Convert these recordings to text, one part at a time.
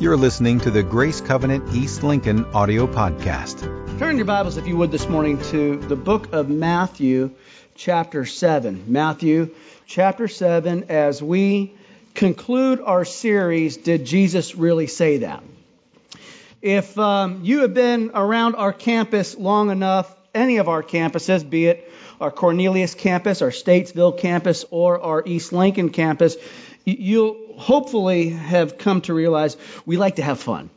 You're listening to the Grace Covenant East Lincoln audio podcast. Turn your Bibles, if you would, this morning to the book of Matthew, chapter 7. Matthew, chapter 7, as we conclude our series, Did Jesus Really Say That? If um, you have been around our campus long enough, any of our campuses, be it our Cornelius campus, our Statesville campus, or our East Lincoln campus, you'll hopefully have come to realize we like to have fun.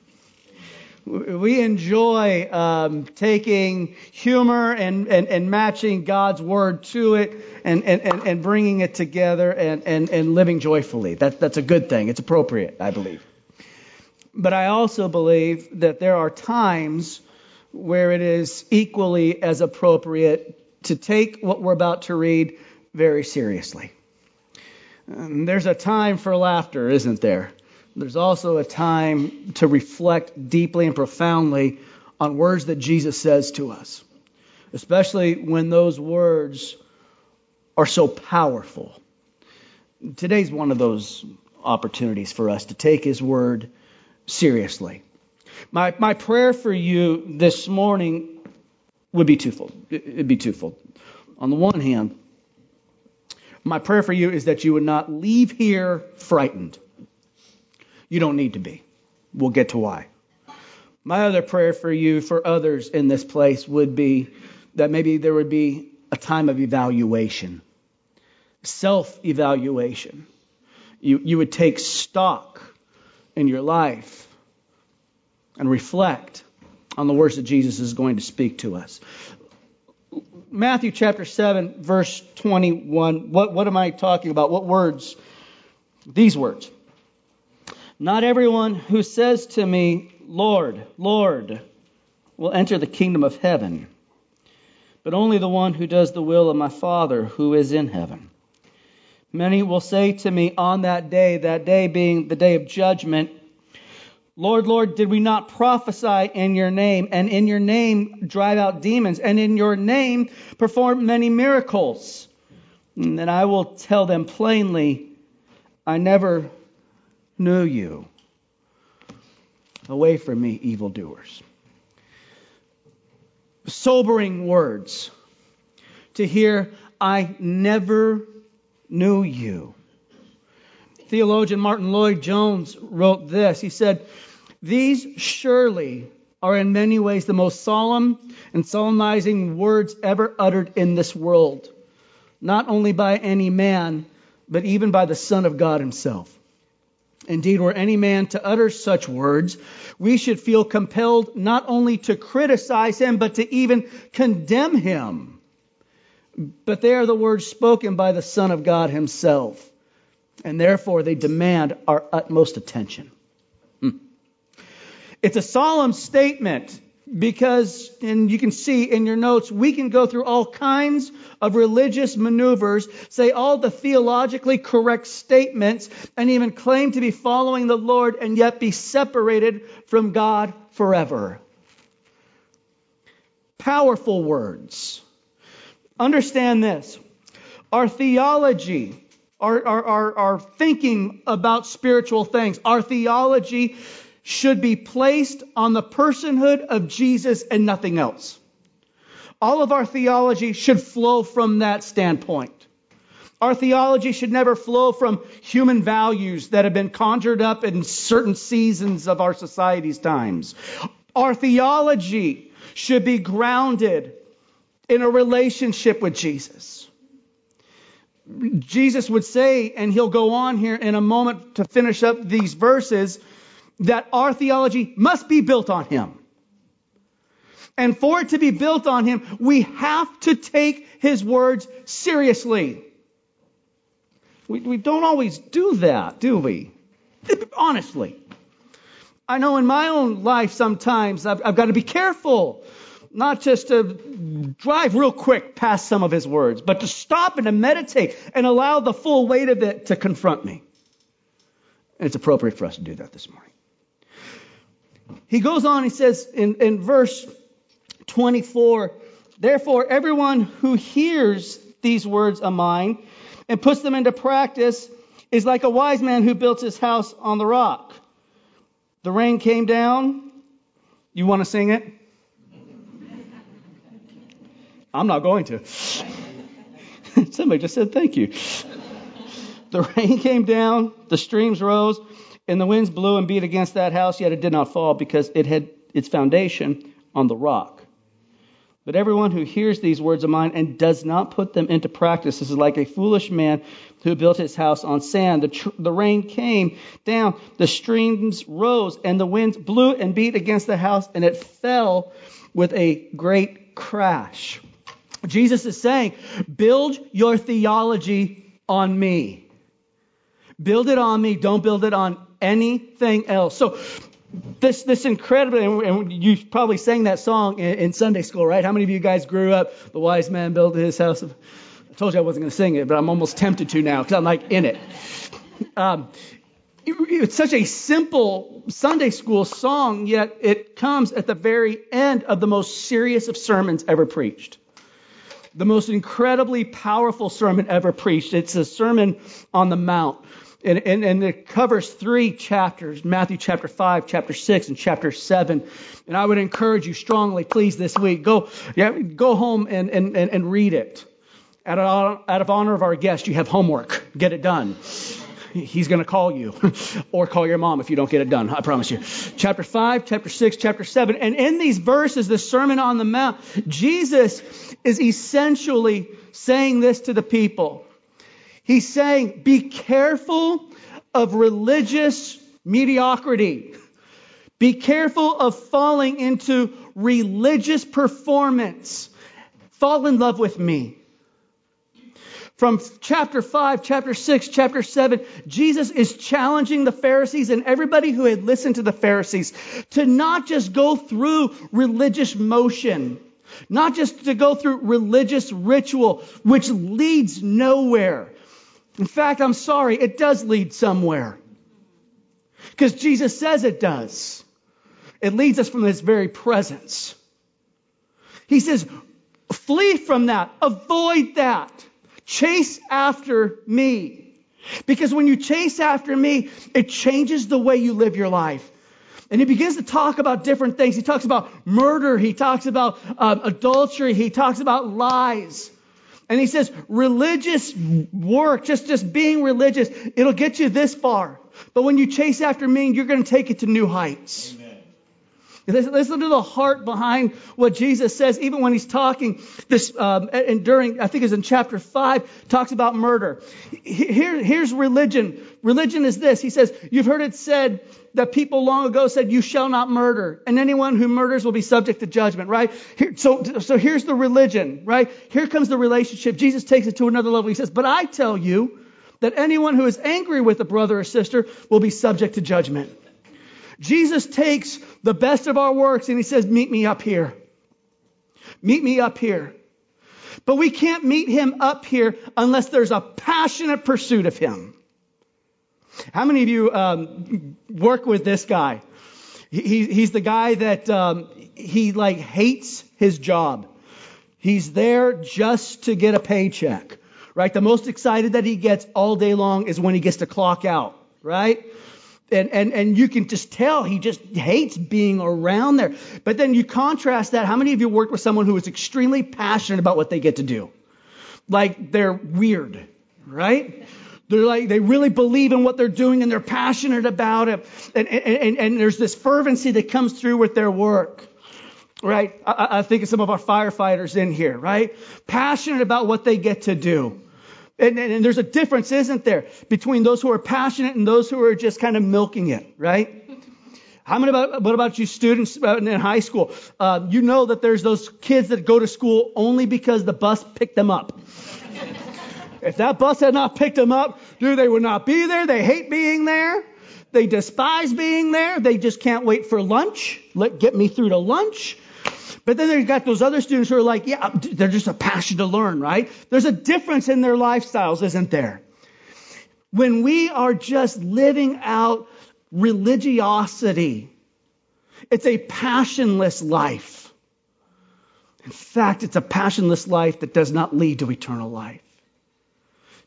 We enjoy um, taking humor and, and, and matching God's word to it and, and, and bringing it together and, and, and living joyfully. That, that's a good thing. It's appropriate, I believe. But I also believe that there are times where it is equally as appropriate to take what we're about to read very seriously. There's a time for laughter, isn't there? There's also a time to reflect deeply and profoundly on words that Jesus says to us, especially when those words are so powerful. Today's one of those opportunities for us to take His word seriously. My, my prayer for you this morning would be twofold. It'd be twofold. On the one hand, my prayer for you is that you would not leave here frightened. You don't need to be. We'll get to why. My other prayer for you, for others in this place, would be that maybe there would be a time of evaluation, self evaluation. You, you would take stock in your life and reflect on the words that Jesus is going to speak to us. Matthew chapter 7, verse 21. What, what am I talking about? What words? These words. Not everyone who says to me, Lord, Lord, will enter the kingdom of heaven, but only the one who does the will of my Father who is in heaven. Many will say to me on that day, that day being the day of judgment, Lord, Lord, did we not prophesy in your name, and in your name drive out demons, and in your name perform many miracles? And then I will tell them plainly, I never knew you. Away from me, evildoers. Sobering words to hear, I never knew you. Theologian Martyn Lloyd-Jones wrote this. He said, these surely are in many ways the most solemn and solemnizing words ever uttered in this world, not only by any man, but even by the Son of God himself. Indeed, were any man to utter such words, we should feel compelled not only to criticize him, but to even condemn him. But they are the words spoken by the Son of God himself, and therefore they demand our utmost attention. Hmm. It's a solemn statement because, and you can see in your notes, we can go through all kinds of religious maneuvers, say all the theologically correct statements, and even claim to be following the Lord and yet be separated from God forever. Powerful words. Understand this. Our theology, our, our, our, our thinking about spiritual things, our theology should be placed on the personhood of Jesus and nothing else. All of our theology should flow from that standpoint. Our theology should never flow from human values that have been conjured up in certain seasons of our society's times. Our theology should be grounded in a relationship with Jesus. Jesus would say, and he'll go on here in a moment to finish up these verses, that our theology must be built on Him. And for it to be built on Him, we have to take His words seriously. We, we don't always do that, do we? Honestly. I know in my own life sometimes I've, I've got to be careful not just to drive real quick past some of his words, but to stop and to meditate and allow the full weight of it to confront me. And it's appropriate for us to do that this morning. He goes on, he says in, in verse 24, Therefore, everyone who hears these words of mine and puts them into practice is like a wise man who built his house on the rock. The rain came down. You want to sing it? I'm not going to. Somebody just said thank you. The rain came down, the streams rose, and the winds blew and beat against that house, yet it did not fall because it had its foundation on the rock. But everyone who hears these words of mine and does not put them into practice is like a foolish man who built his house on sand. The, tr- the rain came down, the streams rose, and the winds blew and beat against the house, and it fell with a great crash. Jesus is saying, build your theology on me. Build it on me. Don't build it on anything else. So this this incredibly, and you probably sang that song in, in, Sunday school, right? How many of you guys grew up? The wise man built his house. Of, I told you I wasn't going to sing it, but I'm almost tempted to now because I'm like in it. Um, it. It's such a simple Sunday school song, yet it comes at the very end of the most serious of sermons ever preached. The most incredibly powerful sermon ever preached. It's a sermon on the Mount. And, and, and, it covers three chapters Matthew chapter 5, chapter 6, and chapter 7. And I would encourage you strongly, please, this week, go, yeah, go home and, and, and, read it. Out of, out of honor of our guest, you have homework. Get it done. He's going to call you, or call your mom if you don't get it done. I promise you. Chapter 5, chapter 6, chapter 7. And in these verses, the Sermon on the Mount, Jesus is essentially saying this to the people. He's saying, be careful of religious mediocrity. Be careful of falling into religious performance. Fall in love with me. From chapter 5, chapter 6, chapter 7, Jesus is challenging the Pharisees and everybody who had listened to the Pharisees to not just go through religious motion, not just to go through religious ritual, which leads nowhere, in fact, I'm sorry, it does lead somewhere. Because Jesus says it does. It leads us from his very presence. He says, flee from that. Avoid that. Chase after me. Because when you chase after me, it changes the way you live your life. And he begins to talk about different things. He talks about murder. He talks about uh, adultery. He talks about lies. And he says, religious work, just, just being religious, it'll get you this far. But when you chase after me, you're going to take it to new heights. Amen. Listen to the heart behind what Jesus says, even when he's talking this, um, and during, I think it's in chapter five, talks about murder. Here, here's religion. Religion is this. He says, you've heard it said, that people long ago said, you shall not murder. And anyone who murders will be subject to judgment, right? Here, so, so here's the religion, right? Here comes the relationship. Jesus takes it to another level. He says, but I tell you that anyone who is angry with a brother or sister will be subject to judgment. Jesus takes the best of our works and he says, meet me up here. Meet me up here. But we can't meet him up here unless there's a passionate pursuit of him. How many of you um, work with this guy? He, he's the guy that um, he like hates his job. He's there just to get a paycheck, right? The most excited that he gets all day long is when he gets to clock out, right? And, and, and you can just tell he just hates being around there. But then you contrast that. How many of you worked with someone who is extremely passionate about what they get to do? Like they're weird, right? They're like, they really believe in what they're doing and they're passionate about it. And, and, and there's this fervency that comes through with their work. Right? I, I think of some of our firefighters in here, right? Passionate about what they get to do. And, and, and, there's a difference, isn't there, between those who are passionate and those who are just kind of milking it, right? How many about, what about you students in high school? Uh, you know that there's those kids that go to school only because the bus picked them up. If that bus had not picked them up, dude, they would not be there. They hate being there. They despise being there. They just can't wait for lunch. Let get me through to lunch. But then they've got those other students who are like, yeah, they're just a passion to learn, right? There's a difference in their lifestyles, isn't there? When we are just living out religiosity, it's a passionless life. In fact, it's a passionless life that does not lead to eternal life.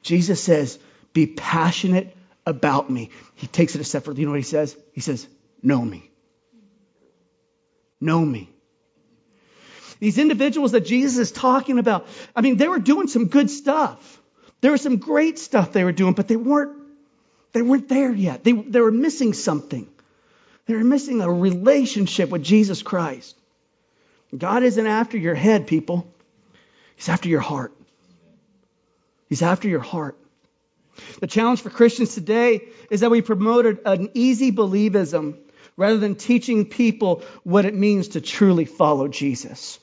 Jesus says, be passionate about me. He takes it a step further. You know what he says? He says, know me. Know me. These individuals that Jesus is talking about, I mean, they were doing some good stuff. There was some great stuff they were doing, but they weren't, they weren't there yet. They, they were missing something. They were missing a relationship with Jesus Christ. God isn't after your head, people. He's after your heart. He's after your heart. The challenge for Christians today is that we promoted an easy believism rather than teaching people what it means to truly follow Jesus.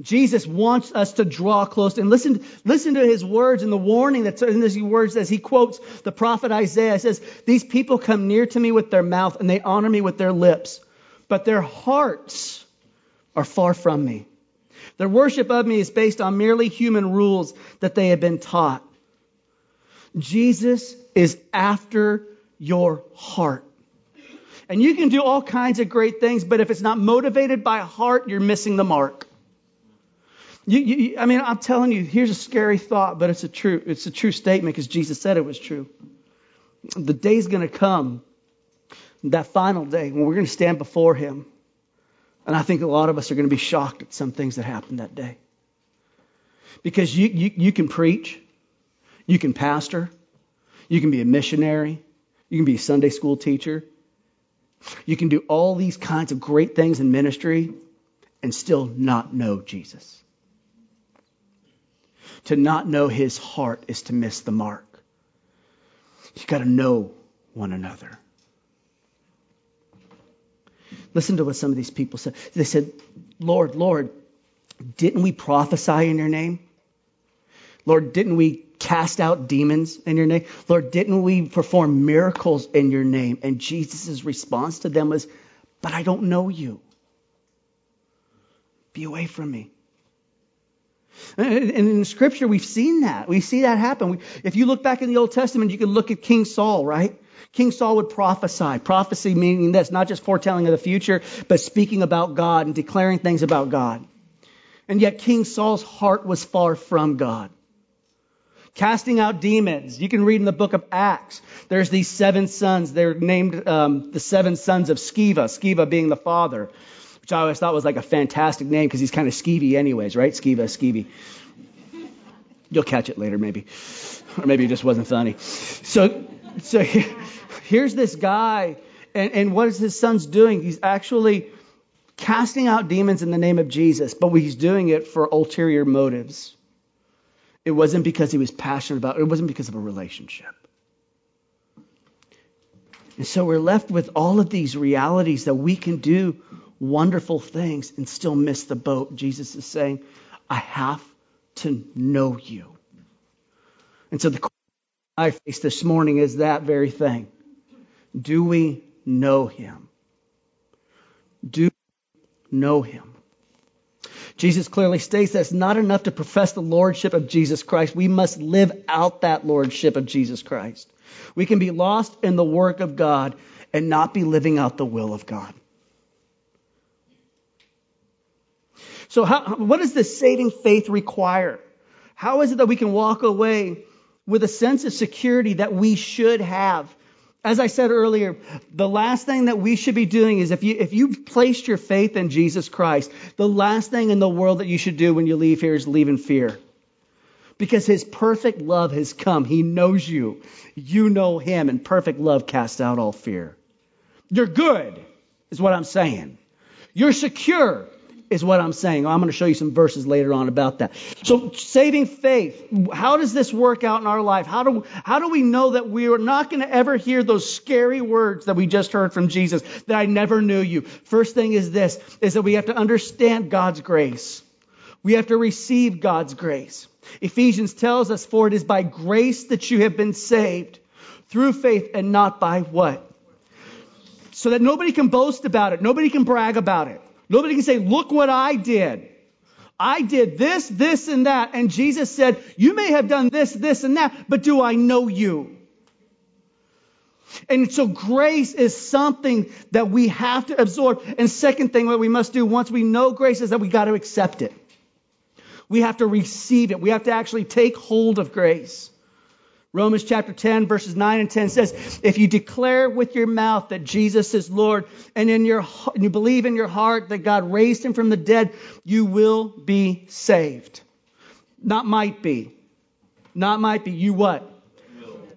Jesus wants us to draw close and listen, listen to his words and the warning that's in these words as he quotes the prophet Isaiah. says, These people come near to me with their mouth and they honor me with their lips, but their hearts are far from me. Their worship of me is based on merely human rules that they have been taught. Jesus is after your heart. And you can do all kinds of great things, but if it's not motivated by heart, you're missing the mark. You, you, I mean, I'm telling you, here's a scary thought, but it's a true, it's a true statement because Jesus said it was true. The day's going to come, that final day, when we're going to stand before Him. And I think a lot of us are going to be shocked at some things that happened that day. Because you, you, you can preach, you can pastor, you can be a missionary, you can be a Sunday school teacher, you can do all these kinds of great things in ministry and still not know Jesus. To not know his heart is to miss the mark. You've got to know one another. Listen to what some of these people said. They said, Lord, Lord, didn't we prophesy in your name? Lord, didn't we cast out demons in your name? Lord, didn't we perform miracles in your name? And Jesus' response to them was, But I don't know you. Be away from me. And in Scripture, we've seen that. We see that happen. If you look back in the Old Testament, you can look at King Saul, right? King Saul would prophesy. Prophecy meaning this, not just foretelling of the future, but speaking about God and declaring things about God. And yet King Saul's heart was far from God. Casting out demons. You can read in the book of Acts. There's these seven sons. They're named um, the seven sons of Sceva, Sceva being the father, which I always thought was like a fantastic name because he's kind of skeevy anyways, right? Sceva, skeevy. You'll catch it later, maybe. Or maybe it just wasn't funny. So, so here's this guy, and, and what is his sons doing? He's actually casting out demons in the name of Jesus, but he's doing it for ulterior motives. It wasn't because he was passionate about it, it wasn't because of a relationship. And so we're left with all of these realities that we can do wonderful things and still miss the boat. Jesus is saying, I have to know you. And so the question I face this morning is that very thing. Do we know him? Do we know him? Jesus clearly states that it's not enough to profess the lordship of Jesus Christ. We must live out that lordship of Jesus Christ. We can be lost in the work of God and not be living out the will of God. So, how, what does this saving faith require? How is it that we can walk away with a sense of security that we should have as I said earlier, the last thing that we should be doing is if you if you've placed your faith in Jesus Christ, the last thing in the world that you should do when you leave here is leave in fear. Because his perfect love has come. He knows you. You know him, and perfect love casts out all fear. You're good, is what I'm saying. You're secure is what I'm saying. I'm going to show you some verses later on about that. So, saving faith, how does this work out in our life? How do, how do we know that we are not going to ever hear those scary words that we just heard from Jesus, that I never knew you? First thing is this, is that we have to understand God's grace. We have to receive God's grace. Ephesians tells us, for it is by grace that you have been saved through faith and not by what? So that nobody can boast about it. Nobody can brag about it. Nobody can say, look what I did. I did this, this, and that. And Jesus said, you may have done this, this, and that, but do I know you? And so grace is something that we have to absorb. And second thing that we must do once we know grace is that we got to accept it. We have to receive it. We have to actually take hold of grace. Romans chapter 10 verses 9 and 10 says, if you declare with your mouth that Jesus is Lord and in your and you believe in your heart that God raised him from the dead, you will be saved. Not might be. Not might be. You what?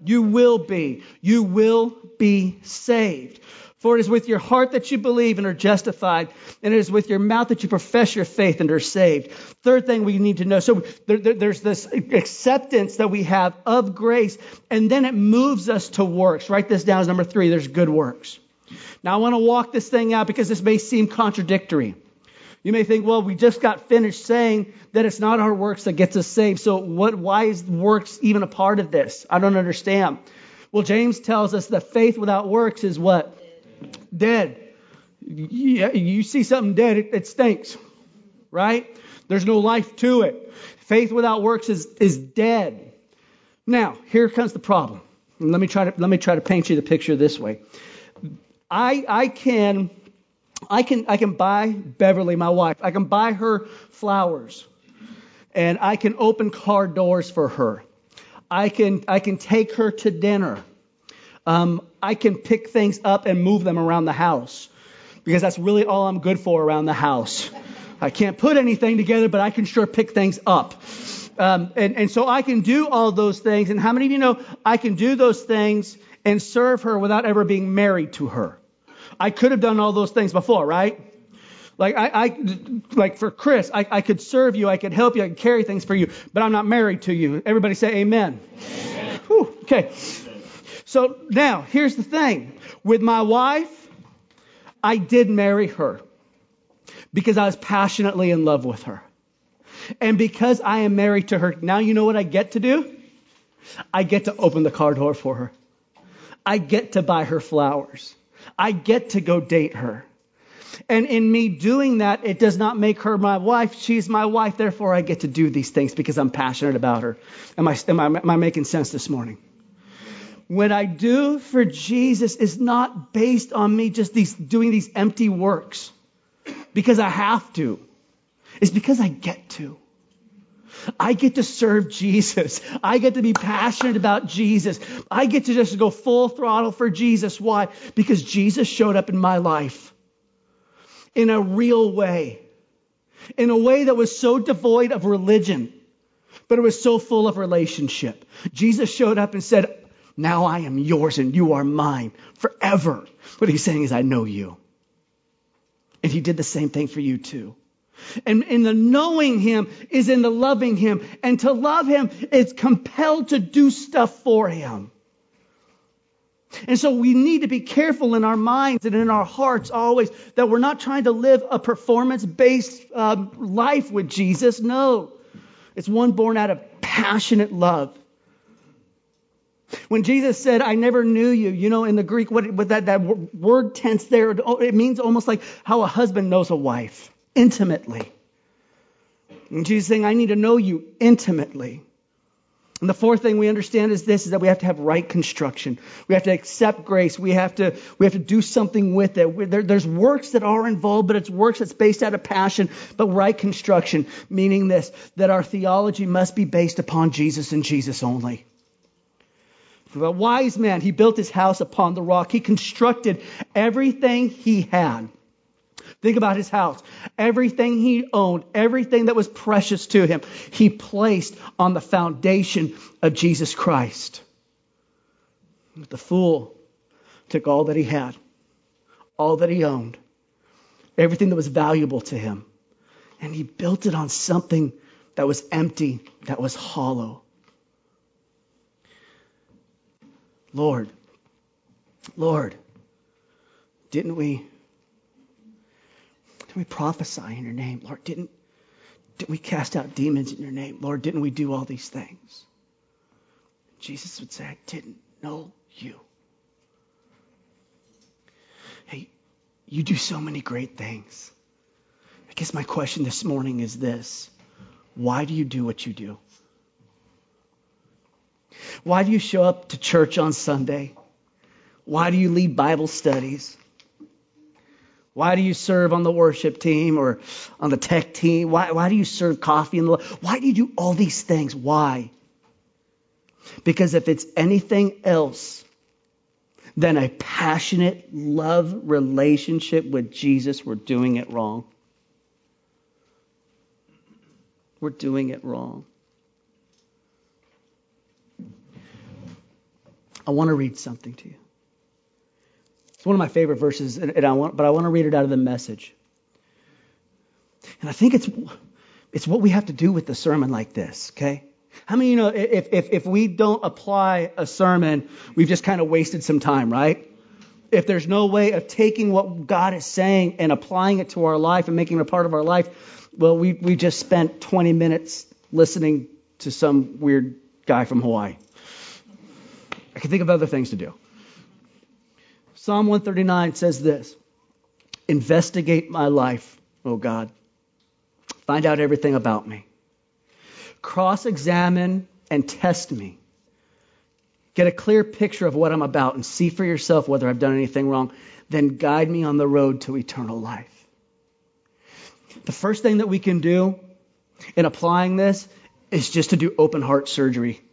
You will be. You will be saved. For it is with your heart that you believe and are justified, and it is with your mouth that you profess your faith and are saved. Third thing we need to know. So there, there, there's this acceptance that we have of grace, and then it moves us to works. Write this down as number three. There's good works. Now I want to walk this thing out because this may seem contradictory. You may think, well, we just got finished saying that it's not our works that gets us saved. So what, why is works even a part of this? I don't understand. Well, James tells us that faith without works is what? Dead. Yeah, you see something dead, it, it stinks, right? There's no life to it. Faith without works is, is dead. Now, here comes the problem. Let me try to let me try to paint you the picture this way. I I can I can I can buy Beverly, my wife. I can buy her flowers. And I can open car doors for her. I can I can take her to dinner. Um, I can pick things up and move them around the house because that's really all I'm good for around the house. I can't put anything together, but I can sure pick things up. Um, and, and so I can do all those things. And how many of you know I can do those things and serve her without ever being married to her? I could have done all those things before, right? Like I, I like for Chris, I, I could serve you, I could help you, I could carry things for you, but I'm not married to you. Everybody say amen. amen. Whew, okay. So now, here's the thing. With my wife, I did marry her because I was passionately in love with her. And because I am married to her, now you know what I get to do? I get to open the car door for her. I get to buy her flowers. I get to go date her. And in me doing that, it does not make her my wife. She's my wife. Therefore, I get to do these things because I'm passionate about her. Am I, am I, am I making sense this morning? What I do for Jesus is not based on me just these, doing these empty works because I have to. It's because I get to. I get to serve Jesus. I get to be passionate about Jesus. I get to just go full throttle for Jesus. Why? Because Jesus showed up in my life in a real way, in a way that was so devoid of religion, but it was so full of relationship. Jesus showed up and said, now I am yours and you are mine forever. What he's saying is, I know you. And he did the same thing for you too. And in the knowing him is in the loving him. And to love him is compelled to do stuff for him. And so we need to be careful in our minds and in our hearts always that we're not trying to live a performance based um, life with Jesus. No. It's one born out of passionate love. When Jesus said, I never knew you, you know, in the Greek, what, what that, that word tense there, it means almost like how a husband knows a wife, intimately. And Jesus saying, I need to know you intimately. And the fourth thing we understand is this, is that we have to have right construction. We have to accept grace. We have to, we have to do something with it. There, there's works that are involved, but it's works that's based out of passion, but right construction, meaning this, that our theology must be based upon Jesus and Jesus only. A wise man, he built his house upon the rock. He constructed everything he had. Think about his house. Everything he owned, everything that was precious to him, he placed on the foundation of Jesus Christ. The fool took all that he had, all that he owned, everything that was valuable to him, and he built it on something that was empty, that was hollow. Lord, Lord, didn't we didn't we prophesy in your name? Lord, didn't didn't we cast out demons in your name? Lord, didn't we do all these things? Jesus would say, I didn't know you. Hey, you do so many great things. I guess my question this morning is this why do you do what you do? Why do you show up to church on Sunday? Why do you lead Bible studies? Why do you serve on the worship team or on the tech team? Why, why do you serve coffee the Why do you do all these things? Why? Because if it's anything else than a passionate love relationship with Jesus, we're doing it wrong. We're doing it wrong. I want to read something to you. It's one of my favorite verses, and I want, but I want to read it out of the message. And I think it's it's what we have to do with the sermon like this, okay? How many of you know if, if, if we don't apply a sermon, we've just kind of wasted some time, right? If there's no way of taking what God is saying and applying it to our life and making it a part of our life, well, we, we just spent 20 minutes listening to some weird guy from Hawaii. I can think of other things to do. Psalm 139 says this Investigate my life, O God. Find out everything about me. Cross examine and test me. Get a clear picture of what I'm about and see for yourself whether I've done anything wrong. Then guide me on the road to eternal life. The first thing that we can do in applying this is just to do open heart surgery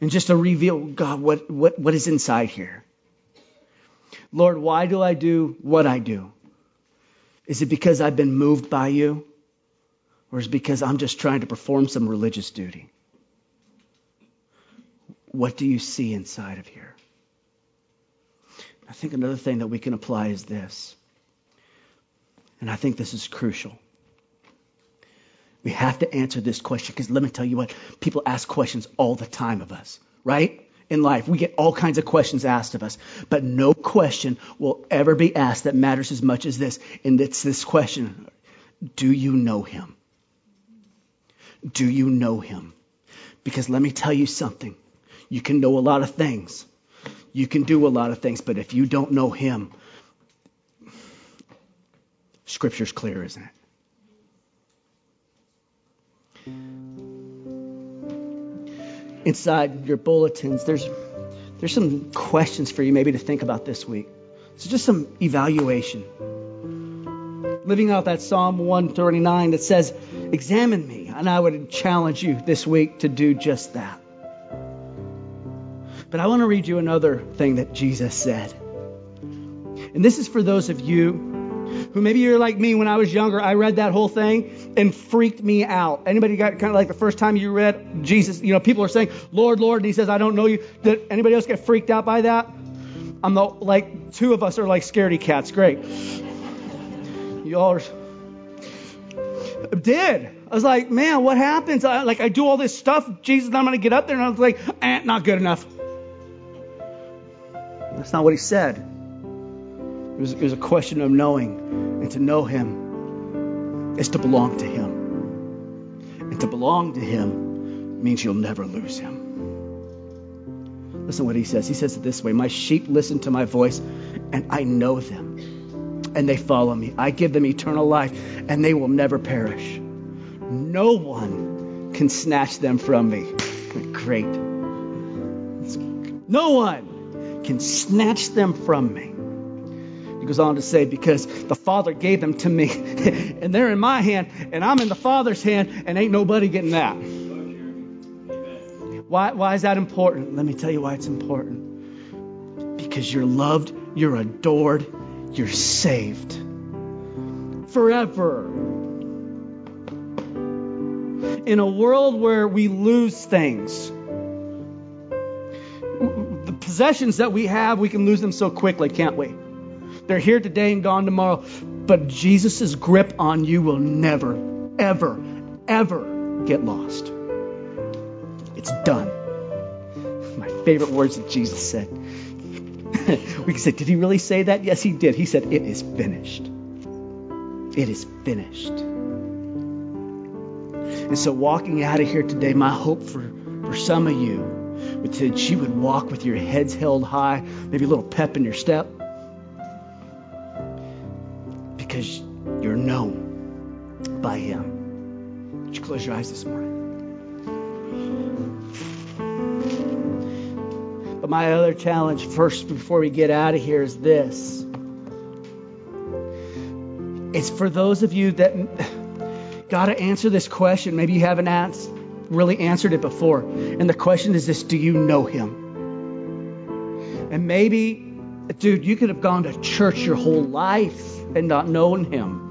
and just to reveal, God, what, what, what is inside here? Lord, why do I do what I do? Is it because I've been moved by you? Or is it because I'm just trying to perform some religious duty? What do you see inside of here? I think another thing that we can apply is this. And I think this is crucial. We have to answer this question because let me tell you what, people ask questions all the time of us, right? In life, we get all kinds of questions asked of us, but no question will ever be asked that matters as much as this. And it's this question Do you know him? Do you know him? Because let me tell you something. You can know a lot of things. You can do a lot of things, but if you don't know him, scripture's clear, isn't it? Inside your bulletins, there's there's some questions for you maybe to think about this week. So just some evaluation. Living out that Psalm 139 that says, "Examine me," and I would challenge you this week to do just that. But I want to read you another thing that Jesus said. And this is for those of you who maybe you're like me when I was younger, I read that whole thing and freaked me out. Anybody got kind of like the first time you read Jesus, you know, people are saying, Lord, Lord, and he says, I don't know you. Did anybody else get freaked out by that? I'm the, like, two of us are like scaredy cats. Great. You all are, did. I was like, man, what happens? I, like, I do all this stuff, Jesus, I'm going to get up there, and I was like, eh, not good enough. That's not what he said. It was, it was a question of knowing. And to know Him is to belong to Him. And to belong to Him means you'll never lose Him. Listen to what He says. He says it this way My sheep listen to my voice, and I know them, and they follow me. I give them eternal life, and they will never perish. No one can snatch them from me. Great. No one can snatch them from me. Goes on to say, because the Father gave them to me, and they're in my hand, and I'm in the Father's hand, and ain't nobody getting that. Why, why is that important? Let me tell you why it's important. Because you're loved, you're adored, you're saved. Forever. In a world where we lose things, the possessions that we have, we can lose them so quickly, can't we? They're here today and gone tomorrow. But Jesus' grip on you will never, ever, ever get lost. It's done. My favorite words that Jesus said. we can say, Did he really say that? Yes, he did. He said, It is finished. It is finished. And so, walking out of here today, my hope for, for some of you would that you would walk with your heads held high, maybe a little pep in your step because you're known by Him. Would you close your eyes this morning? But my other challenge, first, before we get out of here, is this. It's for those of you that got to answer this question. Maybe you haven't asked, really answered it before. And the question is this do you know him? And maybe, dude, you could have gone to church your whole life and not known him.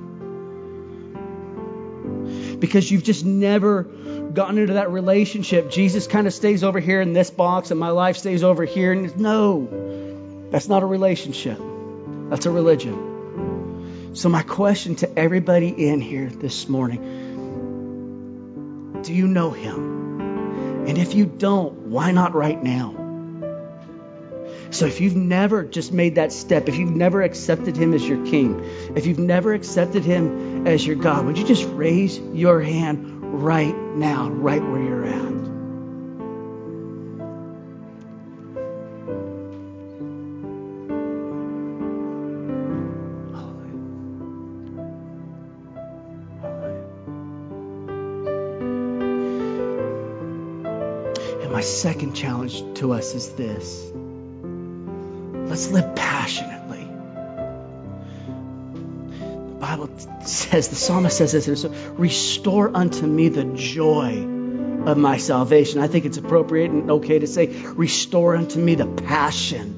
Because you've just never gotten into that relationship. Jesus kind of stays over here in this box and my life stays over here. And no, that's not a relationship, that's a religion. So, my question to everybody in here this morning do you know him? And if you don't, why not right now? So, if you've never just made that step, if you've never accepted him as your king, if you've never accepted him as your God, would you just raise your hand right now, right where you're at? And my second challenge to us is this let's live passionately. The Bible says, the psalmist says this restore unto me the joy of my salvation. I think it's appropriate and okay to say, restore unto me the passion.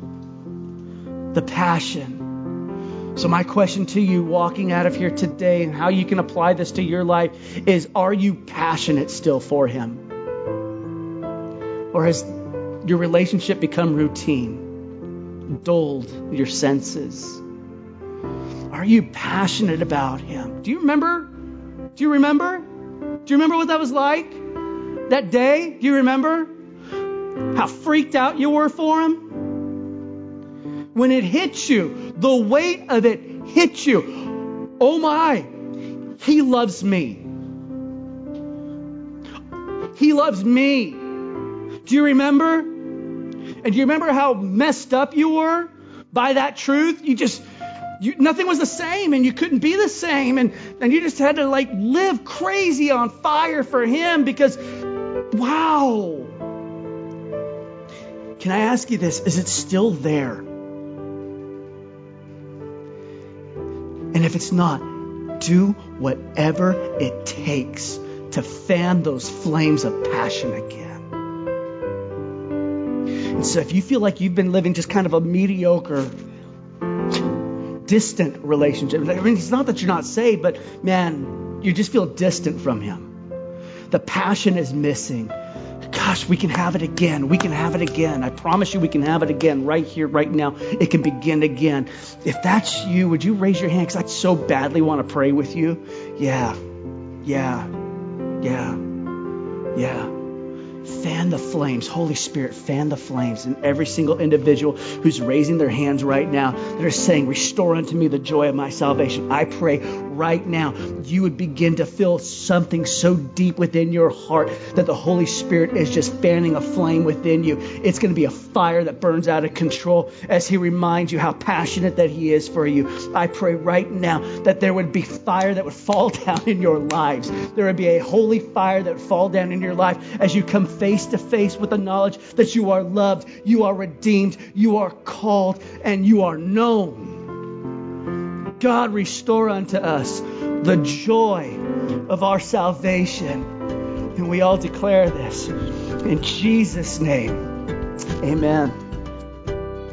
The passion. So, my question to you walking out of here today and how you can apply this to your life is Are you passionate still for Him? Or has your relationship become routine, dulled your senses? Are you passionate about Him? Do you remember? Do you remember? Do you remember what that was like? That day? Do you remember? How freaked out you were for Him? When it hit you, the weight of it hit you. Oh my, He loves me. He loves me. Do you remember? And do you remember how messed up you were by that truth? You just, you, nothing was the same and you couldn't be the same. And, and you just had to like live crazy on fire for Him because, wow. Can I ask you this? Is it still there? And if it's not, do whatever it takes to fan those flames of passion again. So if you feel like you've been living just kind of a mediocre, distant relationship, I mean, it's not that you're not saved, but man, you just feel distant from Him. The passion is missing. Gosh, we can have it again. We can have it again. I promise you, we can have it again right here, right now. It can begin again. If that's you, would you raise your hand? Because I so badly want to pray with you. Yeah, yeah, yeah, yeah fan the flames. Holy Spirit, fan the flames in every single individual who's raising their hands right now that are saying, Restore unto me the joy of my salvation. I pray right now you would begin to feel something so deep within your heart that the Holy Spirit is just fanning a flame within you. It's going to be a fire that burns out of control as He reminds you how passionate that He is for you. I pray right now that there would be fire that would fall down in your lives. There would be a holy fire that would fall down in your life as you come face to face with the knowledge that you are loved, you are redeemed, you are called, and you are known. God, restore unto us the joy of our salvation. And we all declare this in Jesus' name. Amen.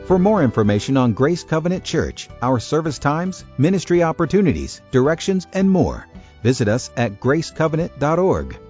For more information on Grace Covenant Church, our service times, ministry opportunities, directions, and more, visit us at gracecovenant.org.